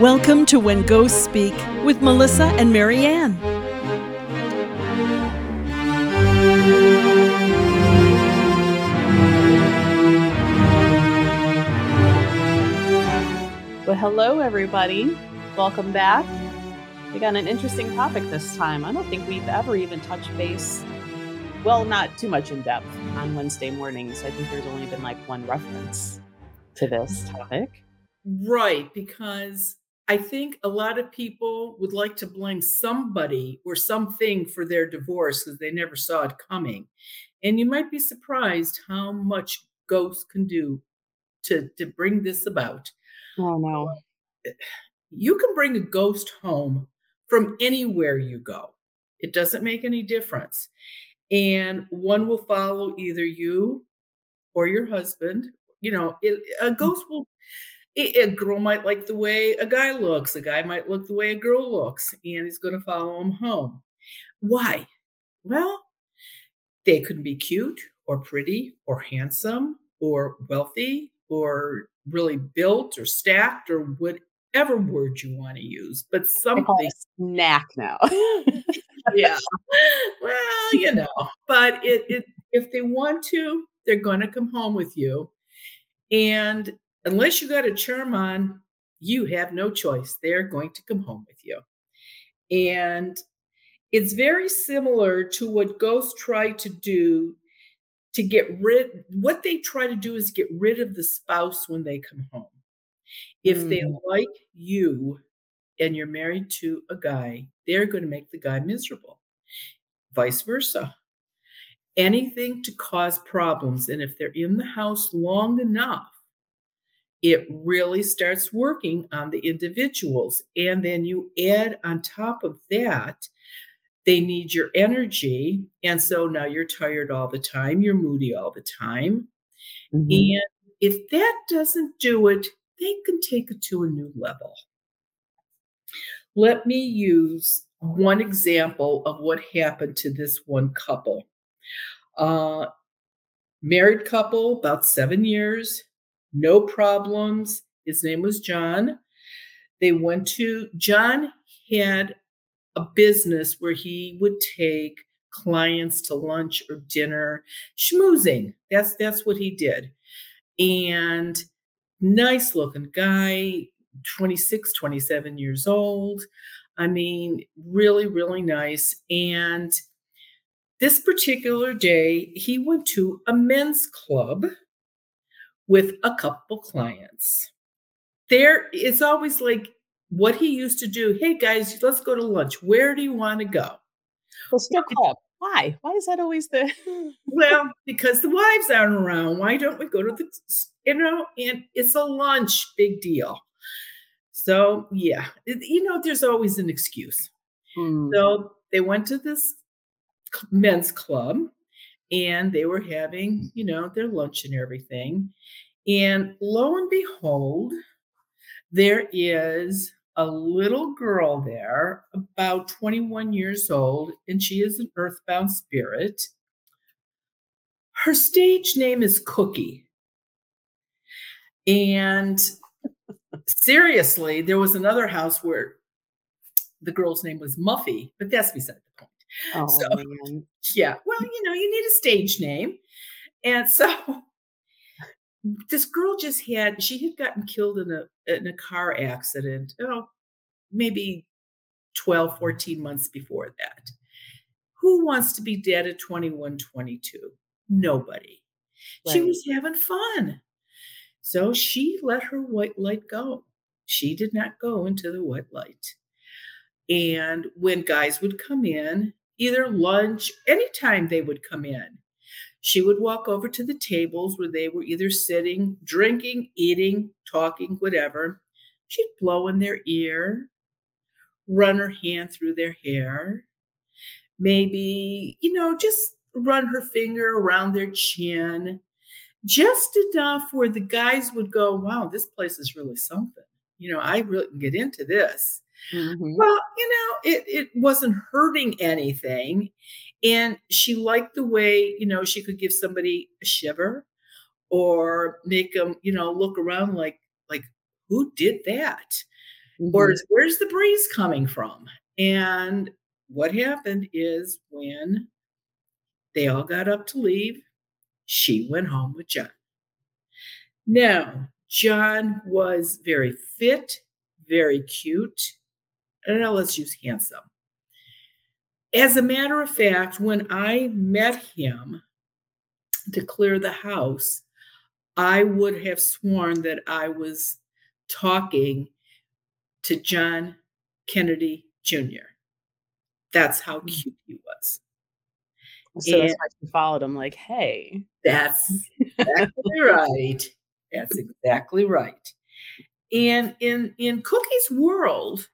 Welcome to When Ghosts Speak with Melissa and Marianne. Well, hello, everybody. Welcome back. We got an interesting topic this time. I don't think we've ever even touched base, well, not too much in depth on Wednesday mornings. I think there's only been like one reference to this topic. Right, because I think a lot of people would like to blame somebody or something for their divorce because they never saw it coming. And you might be surprised how much ghosts can do to, to bring this about. Oh, no. Uh, you can bring a ghost home from anywhere you go, it doesn't make any difference. And one will follow either you or your husband. You know, it, a mm. ghost will a girl might like the way a guy looks. A guy might look the way a girl looks, and he's going to follow him home. Why? Well, they could be cute or pretty or handsome or wealthy or really built or stacked or whatever word you want to use, but something snack now. yeah. Well, you know, but it, it if they want to, they're going to come home with you. And unless you got a charm on, you have no choice. They're going to come home with you. And it's very similar to what ghosts try to do to get rid what they try to do is get rid of the spouse when they come home. If mm. they like you and you're married to a guy, they're going to make the guy miserable. Vice versa. Anything to cause problems and if they're in the house long enough, it really starts working on the individuals. And then you add on top of that they need your energy. And so now you're tired all the time, you're moody all the time. Mm-hmm. And if that doesn't do it, they can take it to a new level. Let me use one example of what happened to this one couple. Uh, married couple, about seven years, no problems. His name was John. They went to, John had a business where he would take clients to lunch or dinner, schmoozing. That's that's what he did. And nice looking guy, 26, 27 years old. I mean, really, really nice. And this particular day, he went to a men's club with a couple clients. There, it's always like what he used to do. Hey guys, let's go to lunch. Where do you want to go? Well, still club. Why? Why is that always the? well, because the wives aren't around. Why don't we go to the? You know, and it's a lunch, big deal. So yeah, you know, there's always an excuse. Hmm. So they went to this men's club, and they were having, you know, their lunch and everything. And lo and behold, there is a little girl there, about 21 years old, and she is an earthbound spirit. Her stage name is Cookie. And seriously, there was another house where the girl's name was Muffy, but that's beside. Oh, so, man. yeah, well, you know, you need a stage name. And so this girl just had she had gotten killed in a in a car accident oh maybe 12 14 months before that who wants to be dead at 21 22 nobody right. she was having fun so she let her white light go she did not go into the white light and when guys would come in either lunch anytime they would come in she would walk over to the tables where they were either sitting, drinking, eating, talking, whatever. She'd blow in their ear, run her hand through their hair, maybe, you know, just run her finger around their chin, just enough where the guys would go, wow, this place is really something. You know, I really can get into this. Mm-hmm. Well, you know, it, it wasn't hurting anything. And she liked the way, you know, she could give somebody a shiver or make them, you know, look around like, like, who did that? Mm-hmm. Or where's the breeze coming from? And what happened is when they all got up to leave, she went home with John. Now, John was very fit, very cute, and now let's use handsome. As a matter of fact, when I met him to clear the house, I would have sworn that I was talking to John Kennedy Jr. That's how hmm. cute he was. So and that's why she followed him, like, hey. That's exactly right. That's exactly right. And in in Cookie's world,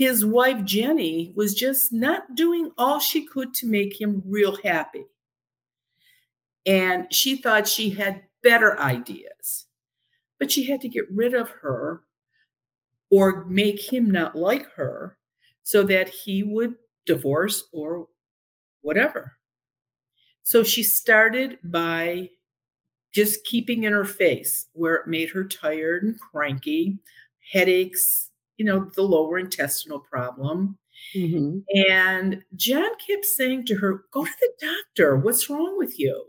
his wife Jenny was just not doing all she could to make him real happy. And she thought she had better ideas. But she had to get rid of her or make him not like her so that he would divorce or whatever. So she started by just keeping in her face where it made her tired and cranky, headaches, you know, the lower intestinal problem. Mm-hmm. And John kept saying to her, Go to the doctor. What's wrong with you?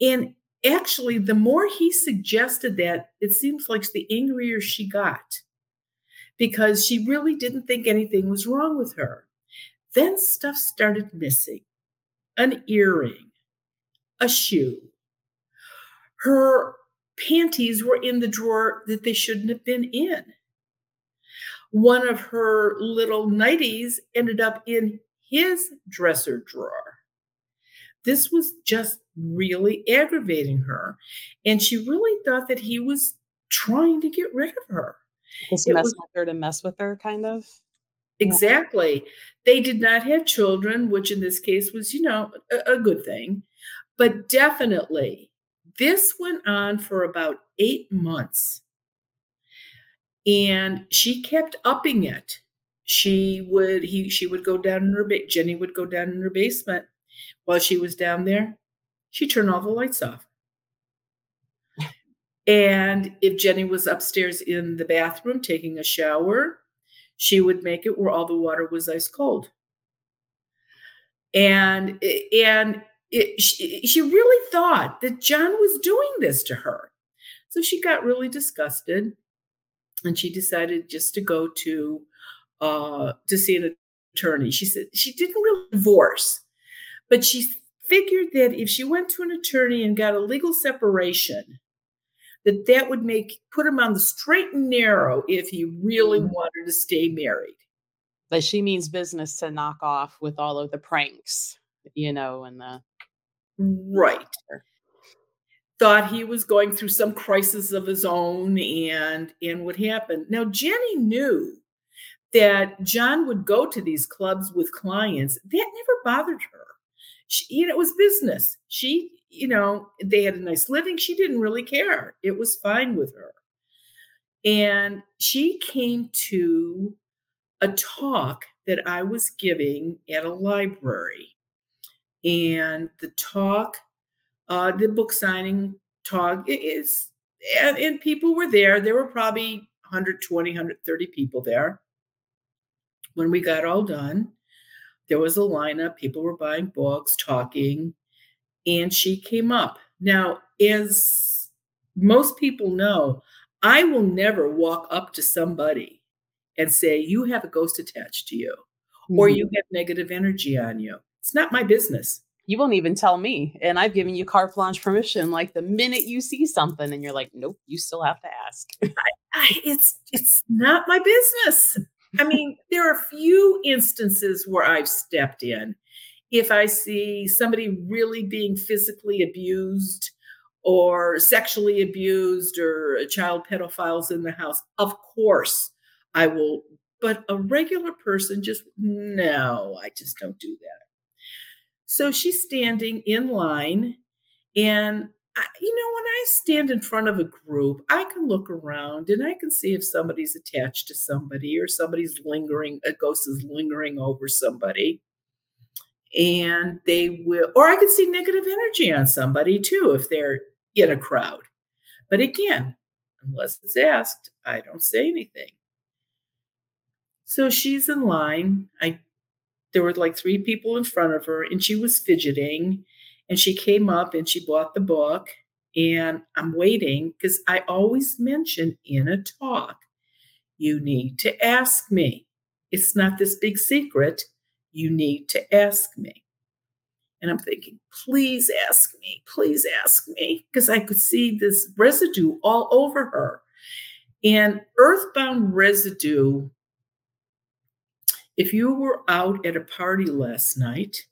And actually, the more he suggested that, it seems like the angrier she got because she really didn't think anything was wrong with her. Then stuff started missing an earring, a shoe. Her panties were in the drawer that they shouldn't have been in. One of her little nighties ended up in his dresser drawer. This was just really aggravating her. And she really thought that he was trying to get rid of her. Just mess was, with her to mess with her, kind of. Exactly. They did not have children, which in this case was, you know, a, a good thing. But definitely, this went on for about eight months. And she kept upping it. She would he she would go down in her ba- Jenny would go down in her basement while she was down there. She'd turn all the lights off. And if Jenny was upstairs in the bathroom taking a shower, she would make it where all the water was ice cold. And and it, she, she really thought that John was doing this to her. So she got really disgusted and she decided just to go to uh, to see an attorney. She said she didn't really divorce, but she figured that if she went to an attorney and got a legal separation, that that would make put him on the straight and narrow if he really mm-hmm. wanted to stay married. But she means business to knock off with all of the pranks, you know, and the right. Thought he was going through some crisis of his own and and what happened. Now Jenny knew that John would go to these clubs with clients. That never bothered her. She, you know, it was business. She you know, they had a nice living. She didn't really care. It was fine with her. And she came to a talk that I was giving at a library. And the talk, uh, the book signing talk is, and, and people were there. There were probably 120, 130 people there. When we got all done, there was a lineup. People were buying books, talking and she came up. Now, as most people know, I will never walk up to somebody and say, You have a ghost attached to you, mm-hmm. or you have negative energy on you. It's not my business. You won't even tell me. And I've given you carte blanche permission. Like the minute you see something and you're like, Nope, you still have to ask. I, I, it's it's not my business. I mean, there are a few instances where I've stepped in if I see somebody really being physically abused or sexually abused or a child pedophiles in the house, of course I will. But a regular person just, no, I just don't do that. So she's standing in line. And, I, you know, when I stand in front of a group, I can look around and I can see if somebody's attached to somebody or somebody's lingering, a ghost is lingering over somebody and they will or i can see negative energy on somebody too if they're in a crowd but again unless it's asked i don't say anything So she's in line. I there were like three people in front of her and she was fidgeting and she came up and she bought the book and I'm waiting because I always mention in a talk, you need to ask me. It's not this big secret. You need to ask me. And I'm thinking, please ask me, please ask me, because I could see this residue all over her. And earthbound residue, if you were out at a party last night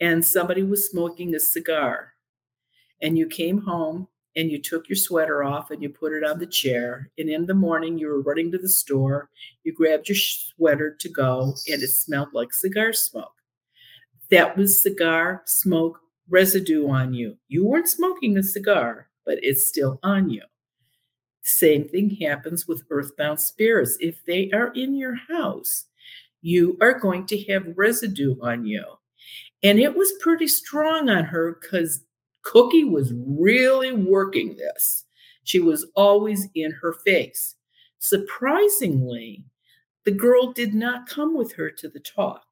and somebody was smoking a cigar, and you came home and you took your sweater off and you put it on the chair, and in the morning you were running to the store, you grabbed your sweater to go, and it smelled like cigar smoke that was cigar smoke residue on you. You weren't smoking a cigar, but it's still on you. Same thing happens with earthbound spirits. If they are in your house, you are going to have residue on you. And it was pretty strong on her because Cookie was really working this. She was always in her face. Surprisingly, the girl did not come with her to the talk.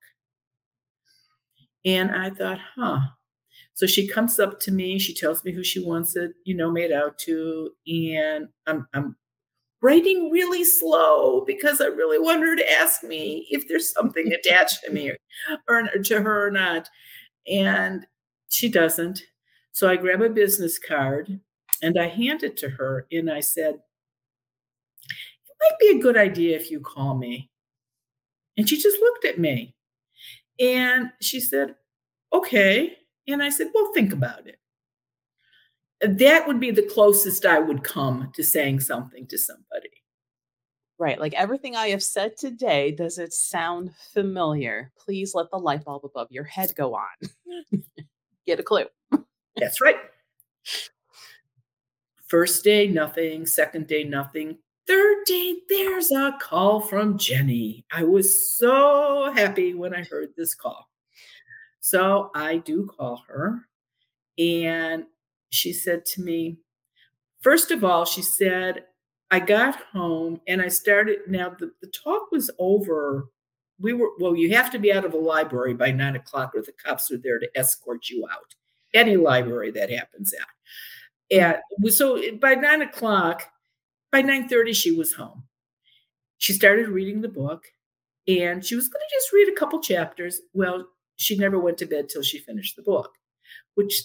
And I thought, huh. So she comes up to me, she tells me who she wants it, you know, made out to. And I'm, I'm writing really slow because I really want her to ask me mm-hmm. if there's something attached to me or, or to her or not. And she doesn't. So I grab a business card and I hand it to her and I said, It might be a good idea if you call me. And she just looked at me. And she said, Okay. And I said, Well, think about it. That would be the closest I would come to saying something to somebody. Right. Like everything I have said today, does it sound familiar? Please let the light bulb above your head go on. Get a clue. That's right. First day, nothing. Second day, nothing. Third day, there's a call from Jenny. I was so happy when I heard this call. So I do call her, and she said to me, first of all, she said, I got home and I started. Now, the, the talk was over. We were, well, you have to be out of a library by nine o'clock, or the cops are there to escort you out. Any library that happens at. And so eh, by nine o'clock, by 9:30 she was home. She started reading the book and she was going to just read a couple chapters. Well, she never went to bed till she finished the book, which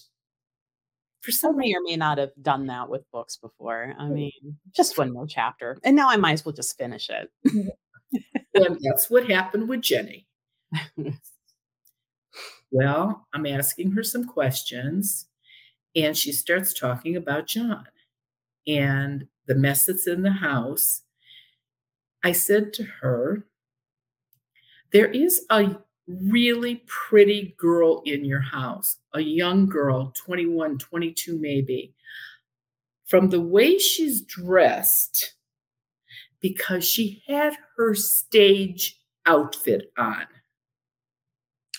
for some may or may not have done that with books before. I mean, just one more chapter. And now I might as well just finish it. Mm-hmm. and that's what happened with Jenny. well, I'm asking her some questions, and she starts talking about John. And the mess that's in the house, I said to her, There is a really pretty girl in your house, a young girl, 21, 22 maybe. From the way she's dressed, because she had her stage outfit on.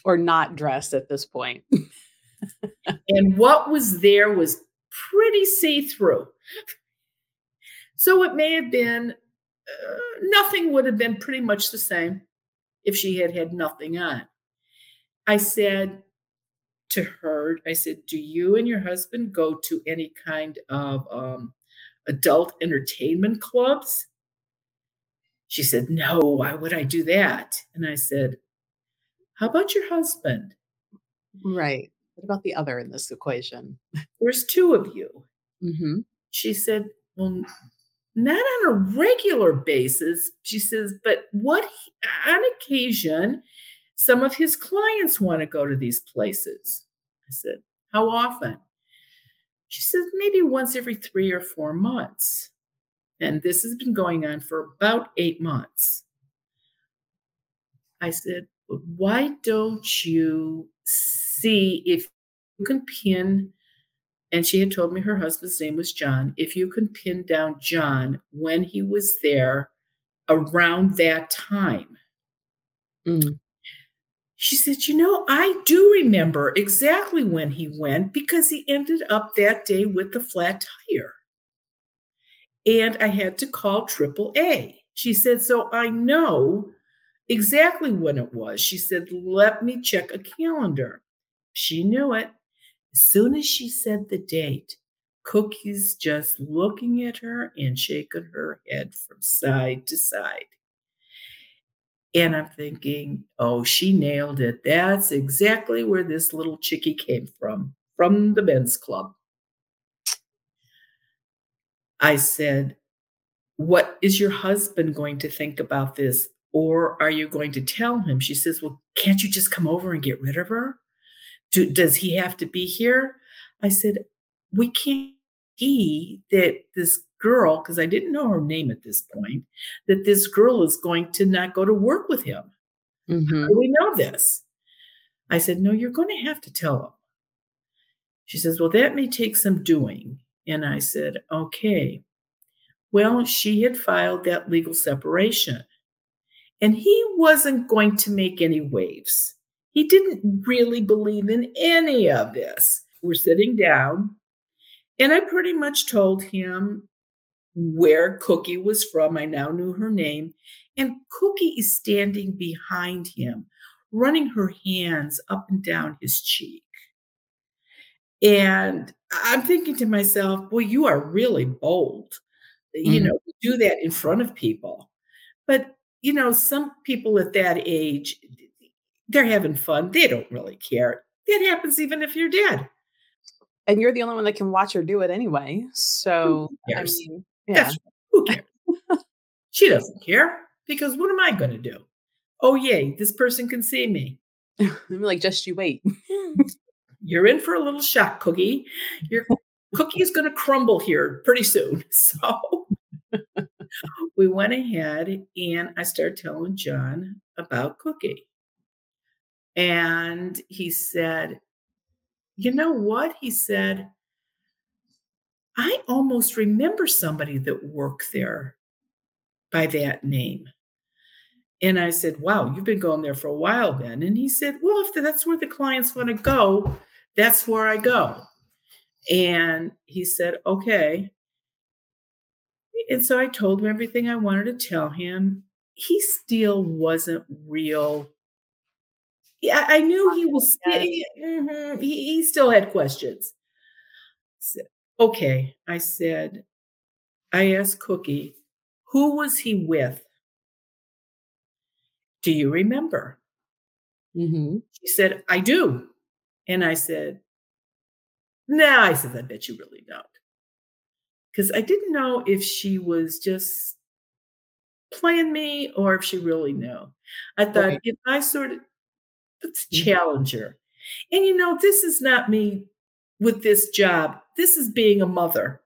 Or not dressed at this point. and what was there was pretty see through. So it may have been, uh, nothing would have been pretty much the same if she had had nothing on. I said to her, I said, Do you and your husband go to any kind of um, adult entertainment clubs? She said, No, why would I do that? And I said, How about your husband? Right. What about the other in this equation? There's two of you. Mm-hmm. She said, Well, not on a regular basis. She says, but what on occasion, some of his clients want to go to these places. I said, How often? She says, Maybe once every three or four months. And this has been going on for about eight months. I said, Why don't you see if you can pin and she had told me her husband's name was John. If you can pin down John when he was there around that time. Mm. She said, You know, I do remember exactly when he went because he ended up that day with the flat tire. And I had to call AAA. She said, So I know exactly when it was. She said, Let me check a calendar. She knew it. As soon as she said the date, Cookie's just looking at her and shaking her head from side to side. And I'm thinking, oh, she nailed it. That's exactly where this little chickie came from, from the men's club. I said, What is your husband going to think about this? Or are you going to tell him? She says, Well, can't you just come over and get rid of her? Do, does he have to be here? I said, We can't see that this girl, because I didn't know her name at this point, that this girl is going to not go to work with him. Mm-hmm. we know this? I said, No, you're going to have to tell him. She says, Well, that may take some doing. And I said, Okay. Well, she had filed that legal separation. And he wasn't going to make any waves. He didn't really believe in any of this. We're sitting down, and I pretty much told him where Cookie was from. I now knew her name. And Cookie is standing behind him, running her hands up and down his cheek. And I'm thinking to myself, boy, you are really bold, mm-hmm. you know, do that in front of people. But, you know, some people at that age, they're having fun. They don't really care. It happens even if you're dead. And you're the only one that can watch her do it anyway. So, I mean, yeah. That's, who cares? she doesn't care because what am I going to do? Oh, yay, this person can see me. I'm like, just you wait. you're in for a little shock, Cookie. Your cookie is going to crumble here pretty soon. So we went ahead and I started telling John about Cookie. And he said, You know what? He said, I almost remember somebody that worked there by that name. And I said, Wow, you've been going there for a while then. And he said, Well, if that's where the clients want to go, that's where I go. And he said, okay. And so I told him everything I wanted to tell him. He still wasn't real. Yeah, I knew he was. Still, mm-hmm, he, he still had questions. So, okay, I said. I asked Cookie, who was he with? Do you remember? Mm-hmm. She said, I do. And I said, Nah, I said, I bet you really don't. Because I didn't know if she was just playing me or if she really knew. I thought okay. if I sort of let's mm-hmm. challenge her. And you know, this is not me with this job. This is being a mother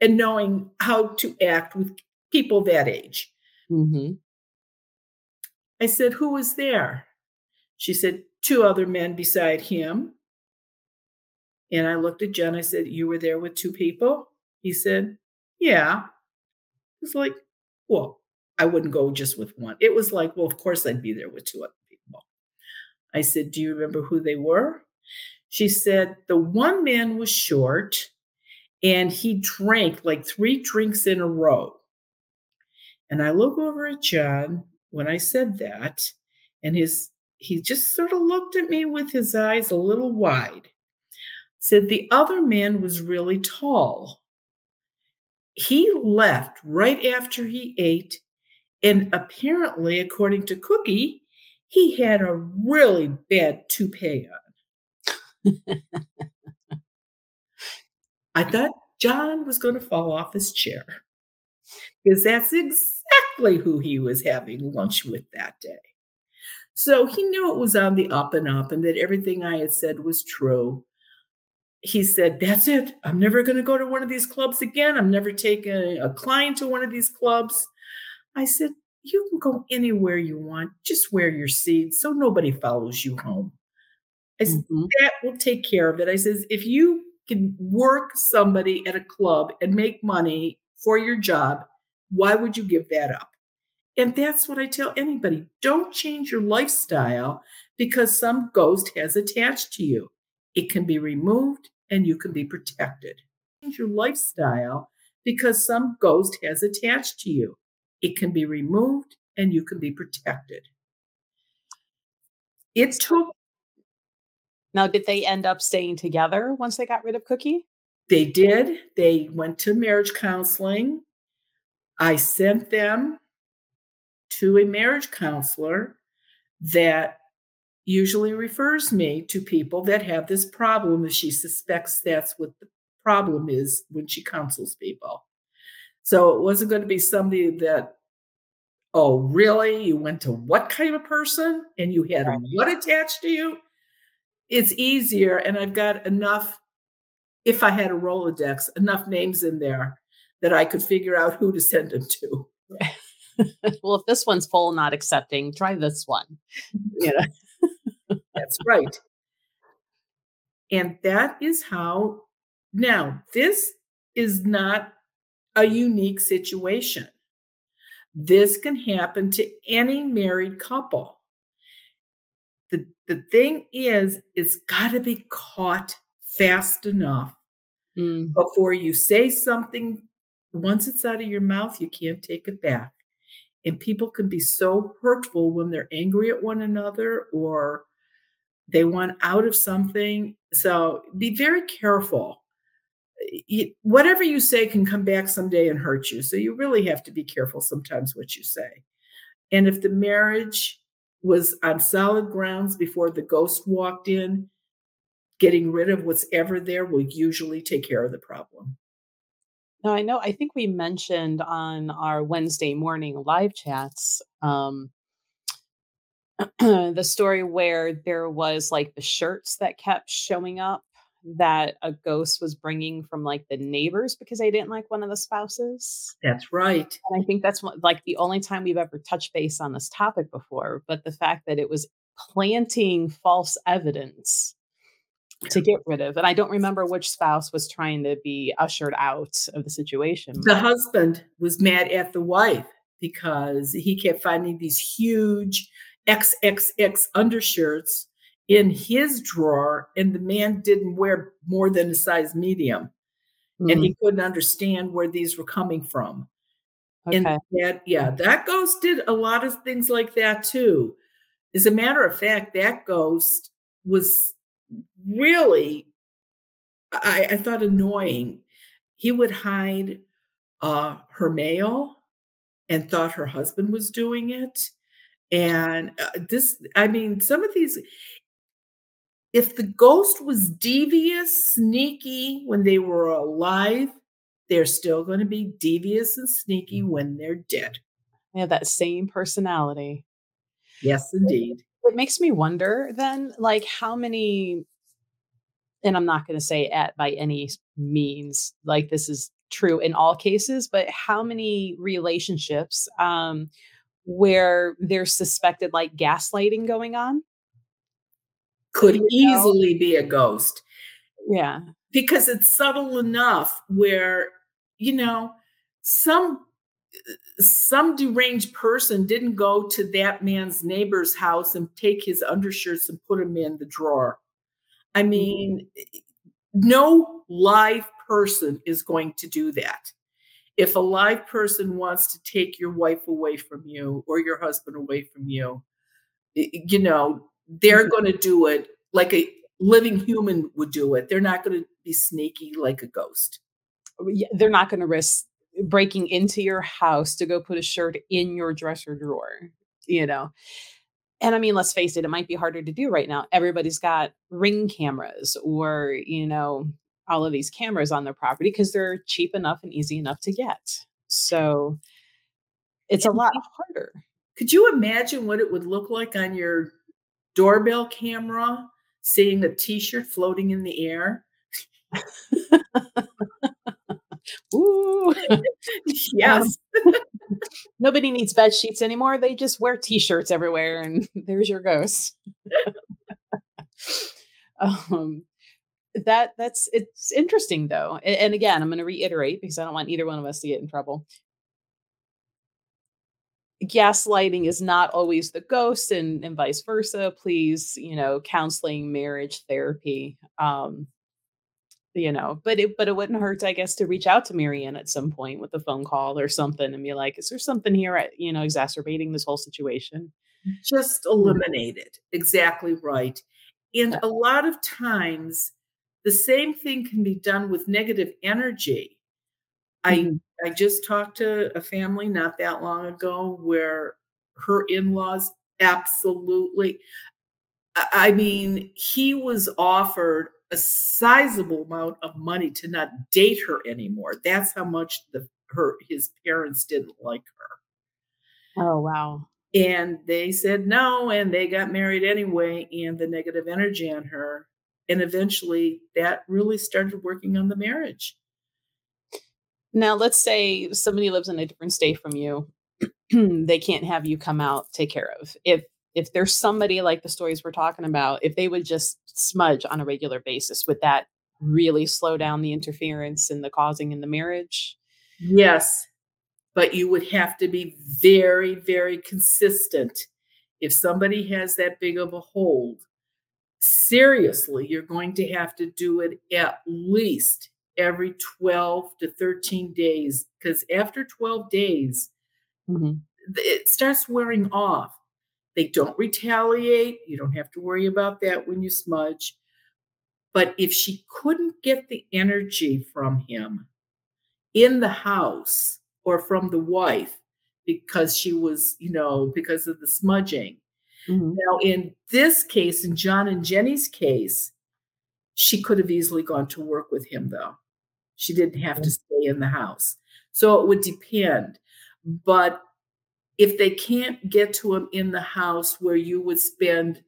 and knowing how to act with people that age. Mm-hmm. I said, Who was there? She said, Two other men beside him. And I looked at Jen. I said, You were there with two people? He said, Yeah. It's like, Well, I wouldn't go just with one. It was like, Well, of course I'd be there with two. I said, Do you remember who they were? She said, The one man was short and he drank like three drinks in a row. And I look over at John when I said that, and his he just sort of looked at me with his eyes a little wide said the other man was really tall. He left right after he ate, and apparently, according to Cookie, he had a really bad toupee on. I thought John was going to fall off his chair because that's exactly who he was having lunch with that day. So he knew it was on the up and up and that everything I had said was true he said, That's it. I'm never going to go to one of these clubs again. I'm never taking a client to one of these clubs. I said, You can go anywhere you want. Just wear your seeds so nobody follows you home. I said, mm-hmm. That will take care of it. I says, If you can work somebody at a club and make money for your job, why would you give that up? And that's what I tell anybody. Don't change your lifestyle because some ghost has attached to you. It can be removed and you can be protected. Change your lifestyle because some ghost has attached to you. It can be removed and you can be protected. It took Now, did they end up staying together once they got rid of Cookie? They did. They went to marriage counseling. I sent them to a marriage counselor that usually refers me to people that have this problem if she suspects that's what the problem is when she counsels people. So it wasn't going to be somebody that, oh, really? You went to what kind of person and you had what attached to you? It's easier. And I've got enough, if I had a Rolodex, enough names in there that I could figure out who to send them to. well, if this one's full, not accepting, try this one. You know, that's right. And that is how, now, this is not a unique situation. This can happen to any married couple. The, the thing is, it's got to be caught fast enough mm. before you say something. Once it's out of your mouth, you can't take it back. And people can be so hurtful when they're angry at one another or they want out of something. So be very careful whatever you say can come back someday and hurt you. So you really have to be careful sometimes what you say. And if the marriage was on solid grounds before the ghost walked in, getting rid of what's ever there will usually take care of the problem. Now, I know, I think we mentioned on our Wednesday morning live chats um, the story where there was like the shirts that kept showing up that a ghost was bringing from like the neighbors because they didn't like one of the spouses. That's right. And I think that's like the only time we've ever touched base on this topic before. But the fact that it was planting false evidence to get rid of. And I don't remember which spouse was trying to be ushered out of the situation. The husband was mad at the wife because he kept finding these huge XXX undershirts in his drawer, and the man didn't wear more than a size medium. Mm-hmm. And he mm-hmm. couldn't understand where these were coming from. Okay. And that, yeah, that ghost did a lot of things like that too. As a matter of fact, that ghost was really, I, I thought, annoying. He would hide uh, her mail and thought her husband was doing it. And uh, this, I mean, some of these, if the ghost was devious, sneaky when they were alive, they're still going to be devious and sneaky mm. when they're dead. They have that same personality. Yes, indeed. It makes me wonder then, like, how many, and I'm not going to say at by any means, like, this is true in all cases, but how many relationships um, where there's suspected like gaslighting going on? Could you easily know? be a ghost. Yeah. Because it's subtle enough where, you know, some some deranged person didn't go to that man's neighbor's house and take his undershirts and put them in the drawer. I mm-hmm. mean, no live person is going to do that. If a live person wants to take your wife away from you or your husband away from you, you know, they're mm-hmm. going to do it like a living human would do it. They're not going to be sneaky like a ghost. They're not going to risk breaking into your house to go put a shirt in your dresser drawer, you know. And I mean, let's face it, it might be harder to do right now. Everybody's got ring cameras or, you know, all of these cameras on their property because they're cheap enough and easy enough to get. So it's a lot harder. Could you imagine what it would look like on your doorbell camera, seeing a t-shirt floating in the air. Ooh. yes. Um, nobody needs bed sheets anymore. They just wear t-shirts everywhere and there's your ghost. um that that's it's interesting though. And, and again, I'm going to reiterate because I don't want either one of us to get in trouble gaslighting is not always the ghost and, and vice versa please you know counseling marriage therapy um you know but it but it wouldn't hurt i guess to reach out to marianne at some point with a phone call or something and be like is there something here you know exacerbating this whole situation Just eliminate it. Exactly right. And a lot of times, the same thing can be done with negative energy. Mm-hmm. I I just talked to a family not that long ago where her in-laws absolutely I mean, he was offered a sizable amount of money to not date her anymore. That's how much the her his parents didn't like her. Oh wow. And they said no, and they got married anyway, and the negative energy on her. And eventually that really started working on the marriage. Now, let's say somebody lives in a different state from you. they can't have you come out take care of. If if there's somebody like the stories we're talking about, if they would just smudge on a regular basis, would that really slow down the interference and the causing in the marriage? Yes, but you would have to be very, very consistent. If somebody has that big of a hold, seriously, you're going to have to do it at least every 12 to 13 days because after 12 days, mm-hmm. it starts wearing off. They don't retaliate. You don't have to worry about that when you smudge. But if she couldn't get the energy from him in the house or from the wife because she was, you know, because of the smudging. Mm-hmm. Now, in this case, in John and Jenny's case, she could have easily gone to work with him, though. She didn't have to stay in the house. So it would depend. But if they can't get to them in the house where you would spend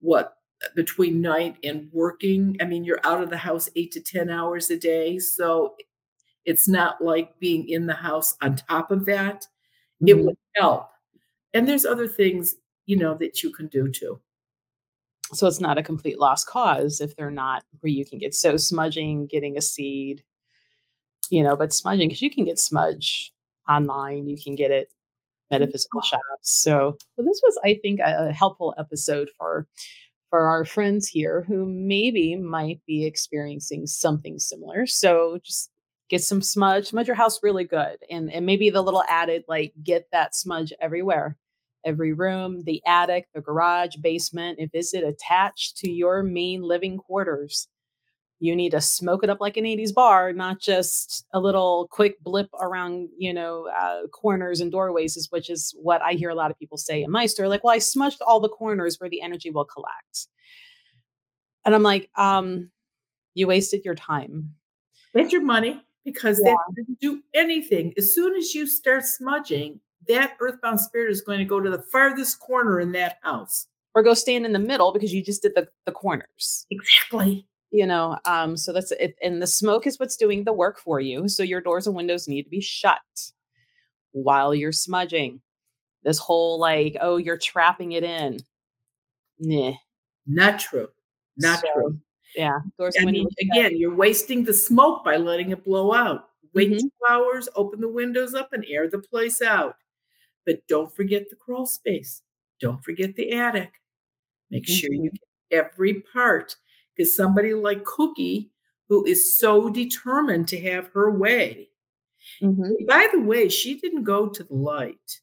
what between night and working i mean you're out of the house 8 to 10 hours a day so it's not like being in the house on top of that mm-hmm. it would help and there's other things you know that you can do too so it's not a complete lost cause if they're not where you can get so smudging getting a seed you know but smudging because you can get smudge online you can get it mm. metaphysical shops. So, so this was, I think, a, a helpful episode for for our friends here who maybe might be experiencing something similar. So just get some smudge, smudge your house really good. And and maybe the little added like get that smudge everywhere. Every room, the attic, the garage, basement, if is it attached to your main living quarters you need to smoke it up like an 80s bar not just a little quick blip around you know uh, corners and doorways which is what i hear a lot of people say in my store like well i smudged all the corners where the energy will collect and i'm like um you wasted your time. And your money because yeah. that didn't do anything. As soon as you start smudging that earthbound spirit is going to go to the farthest corner in that house. Or go stand in the middle because you just did the, the corners. Exactly you know um so that's it and the smoke is what's doing the work for you so your doors and windows need to be shut while you're smudging this whole like oh you're trapping it in nah. not true not so, true yeah doors and windows again you're wasting the smoke by letting it blow out wait mm-hmm. two hours open the windows up and air the place out but don't forget the crawl space don't forget the attic make mm-hmm. sure you mm-hmm. get every part is somebody like Cookie, who is so determined to have her way. Mm-hmm. By the way, she didn't go to the light.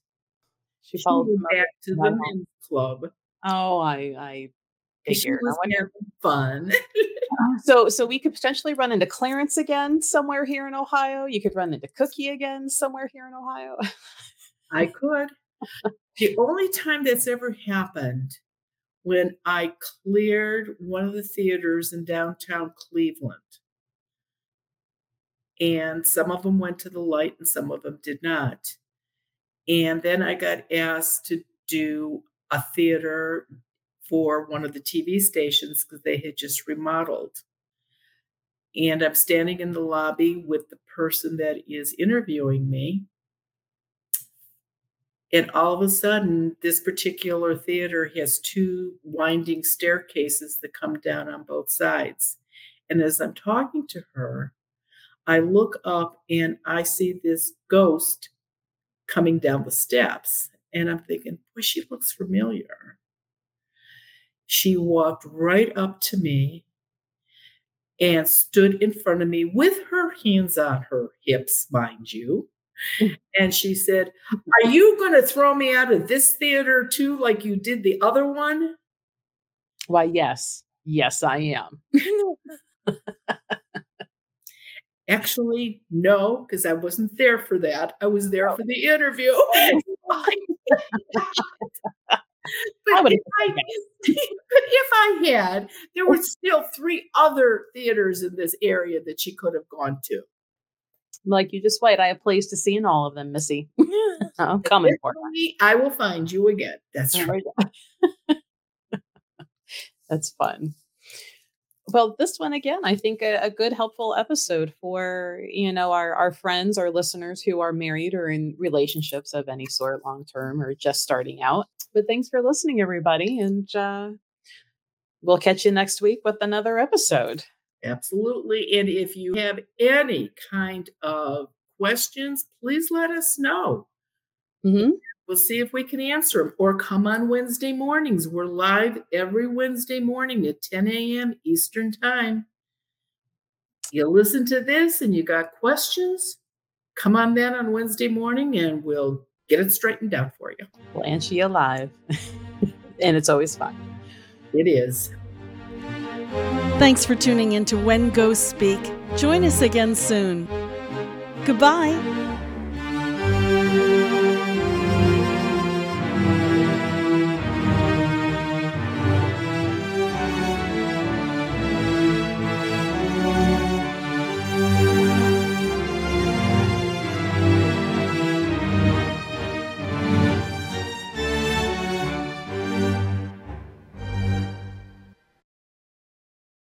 She, she followed back to the men's club. Oh, I, I figured. She was having fun. so, so we could potentially run into Clarence again somewhere here in Ohio. You could run into Cookie again somewhere here in Ohio. I could. the only time that's ever happened when I cleared one of the theaters in downtown Cleveland. And some of them went to the light and some of them did not. And then I got asked to do a theater for one of the TV stations because they had just remodeled. And I'm standing in the lobby with the person that is interviewing me. And all of a sudden, this particular theater has two winding staircases that come down on both sides. And as I'm talking to her, I look up and I see this ghost coming down the steps. And I'm thinking, boy, she looks familiar. She walked right up to me and stood in front of me with her hands on her hips, mind you Mm. and she said, mm-hmm. Are you going to throw me out of this theater too, like you did the other one? Why, yes. Yes, I am. Actually, no, because I wasn't there for that. I was there oh. for the interview. Oh but, if I, but if I had, there were still three other theaters in this area that she could have gone to. Like you just wait. I have plays to see in all of them, Missy. I'm coming for you. I will find you again. That's right. That's fun. Well, this one again, I think a, a, good, helpful episode for you know our our friends, our listeners who are married or in relationships of any sort, long term or just starting out. But thanks for listening, everybody, and uh, we'll catch you next week with another episode. Absolutely. And if you have any kind of questions, please let us know. Mm-hmm. We'll see if we can answer them or come on Wednesday mornings. We're live every Wednesday morning at 10 a.m. Eastern Time. You listen to this and you got questions, come on then on Wednesday morning and we'll get it straightened out for you. We'll answer you live. and it's always fun. It is. Thanks for tuning in to When Ghosts Speak. Join us again soon. Goodbye.